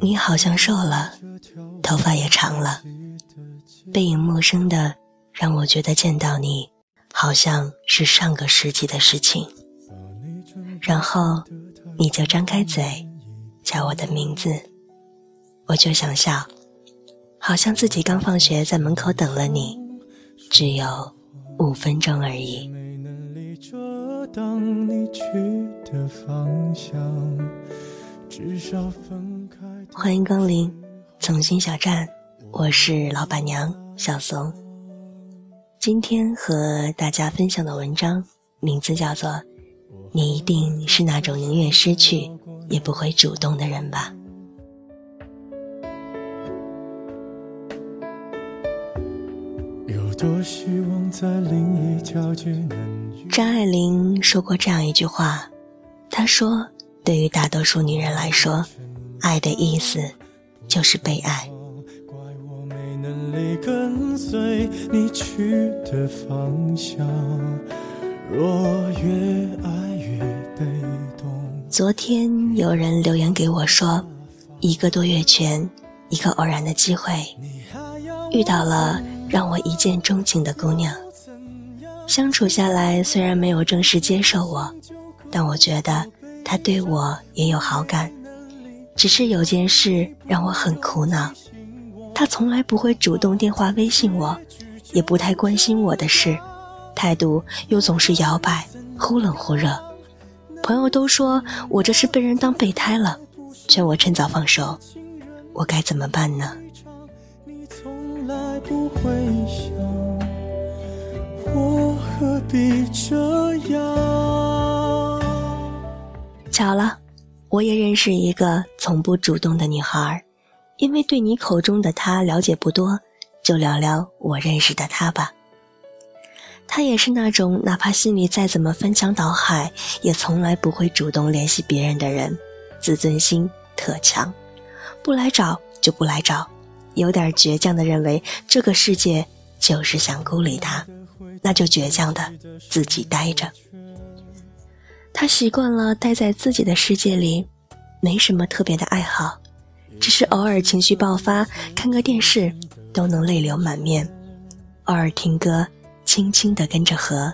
你好像瘦了，头发也长了，背影陌生的，让我觉得见到你，好像是上个世纪的事情。然后，你就张开嘴，叫我的名字，我就想笑，好像自己刚放学在门口等了你，只有五分钟而已。欢迎光临从心小站，我是老板娘小松。今天和大家分享的文章名字叫做《你一定是那种宁愿失去也不会主动的人吧》。张爱玲说过这样一句话，她说。对于大多数女人来说，爱的意思就是被爱。昨天有人留言给我说，一个多月前，一个偶然的机会，遇到了让我一见钟情的姑娘。相处下来，虽然没有正式接受我，但我觉得。她对我也有好感，只是有件事让我很苦恼。他从来不会主动电话微信我，也不太关心我的事，态度又总是摇摆，忽冷忽热。朋友都说我这是被人当备胎了，劝我趁早放手。我该怎么办呢？我何必这样？巧了，我也认识一个从不主动的女孩，因为对你口中的她了解不多，就聊聊我认识的她吧。她也是那种哪怕心里再怎么翻江倒海，也从来不会主动联系别人的人，自尊心特强，不来找就不来找，有点倔强的认为这个世界就是想孤立她，那就倔强的自己待着。他习惯了待在自己的世界里，没什么特别的爱好，只是偶尔情绪爆发，看个电视都能泪流满面；偶尔听歌，轻轻地跟着和。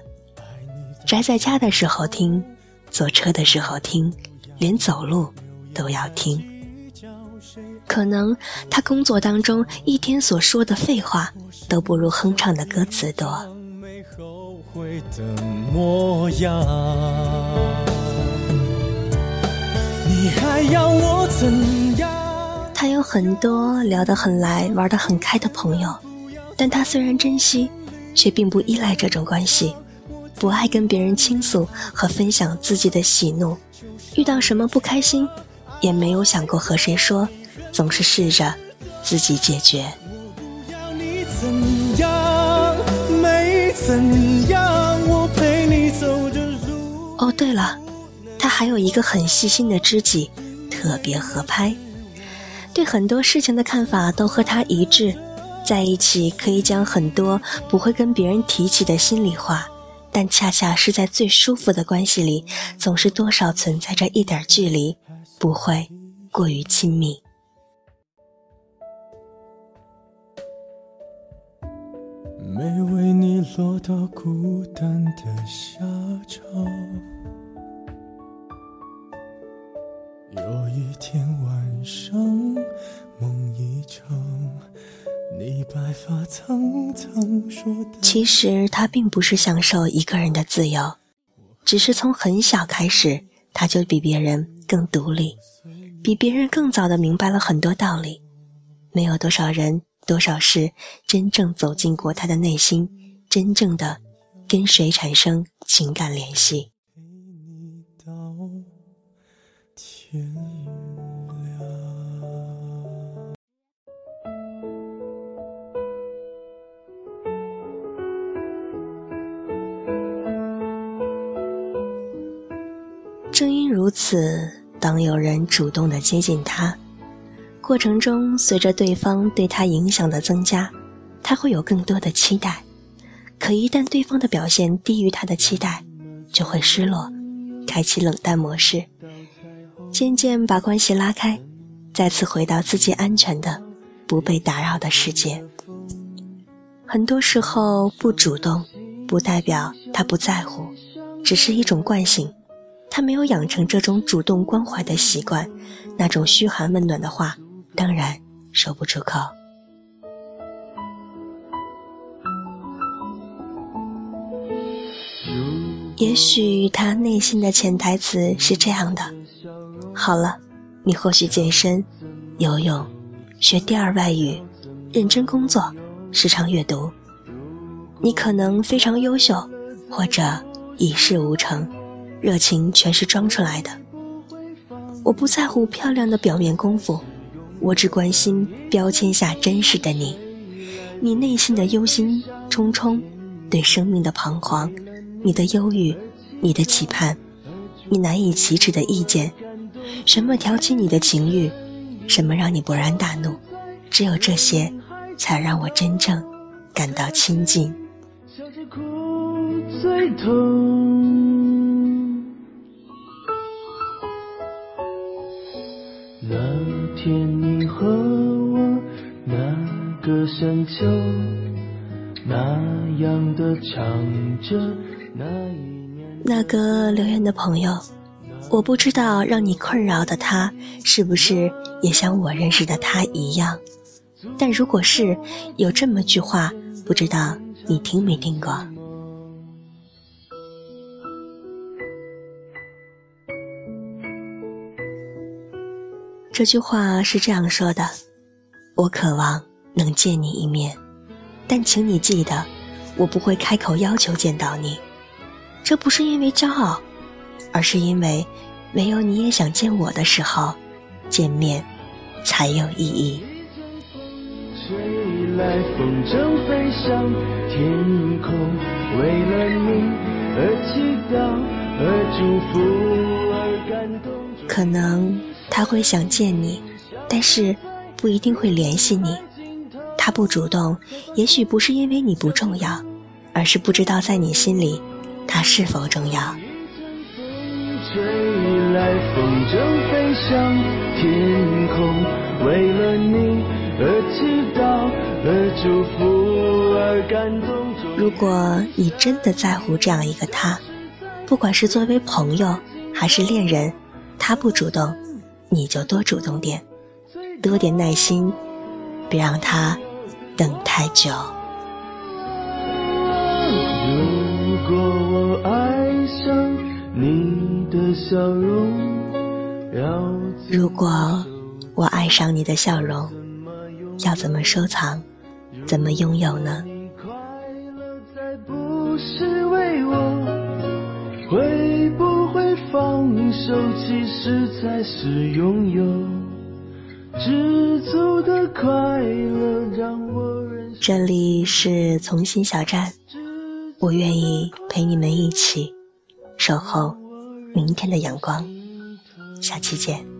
宅在家的时候听，坐车的时候听，连走路都要听。可能他工作当中一天所说的废话，都不如哼唱的歌词多。的模样。你还要我怎样？他有很多聊得很来、玩得很开的朋友，但他虽然珍惜，却并不依赖这种关系，不爱跟别人倾诉和分享自己的喜怒，遇到什么不开心，也没有想过和谁说，总是试着自己解决。怎样？没怎样我陪你走。哦，对了，他还有一个很细心的知己，特别合拍，对很多事情的看法都和他一致，在一起可以讲很多不会跟别人提起的心里话，但恰恰是在最舒服的关系里，总是多少存在着一点距离，不会过于亲密。没为你落到孤单的下场。有一天晚上，梦一场，你白发苍苍说其实他并不是享受一个人的自由，只是从很小开始，他就比别人更独立，比别人更早的明白了很多道理。没有多少人。多少事真正走进过他的内心，真正的跟谁产生情感联系？正因如此，当有人主动的接近他。过程中，随着对方对他影响的增加，他会有更多的期待。可一旦对方的表现低于他的期待，就会失落，开启冷淡模式，渐渐把关系拉开。再次回到自己安全的、不被打扰的世界。很多时候不主动，不代表他不在乎，只是一种惯性。他没有养成这种主动关怀的习惯，那种嘘寒问暖的话，当然说不出口。也许他内心的潜台词是这样的：好了，你或许健身、游泳、学第二外语、认真工作。时常阅读，你可能非常优秀，或者一事无成，热情全是装出来的。我不在乎漂亮的表面功夫，我只关心标签下真实的你，你内心的忧心忡忡，对生命的彷徨，你的忧郁，你的期盼，你难以启齿的意见，什么挑起你的情欲，什么让你勃然大怒，只有这些。才让我真正感到亲近。那个深秋，那样的唱着那一。那个留言的朋友，我不知道让你困扰的他，是不是也像我认识的他一样。但如果是有这么句话，不知道你听没听过？这句话是这样说的：“我渴望能见你一面，但请你记得，我不会开口要求见到你。这不是因为骄傲，而是因为没有你也想见我的时候，见面才有意义。”来风筝飞上天空，为了你而祈祷，而祝福，而感动。可能他会想见你，但是不一定会联系你。他不主动，也许不是因为你不重要，而是不知道在你心里他是否重要。如果你真的在乎这样一个他，不管是作为朋友还是恋人，他不主动，你就多主动点，多点耐心，别让他等太久。如果我爱上你的笑容要怎么收藏怎么拥有要怎么收藏怎么拥有呢快乐再不是为我会不会放手其实才是拥有知足的快乐这里是从心小站，我愿意陪你们一起守候明天的阳光，下期见。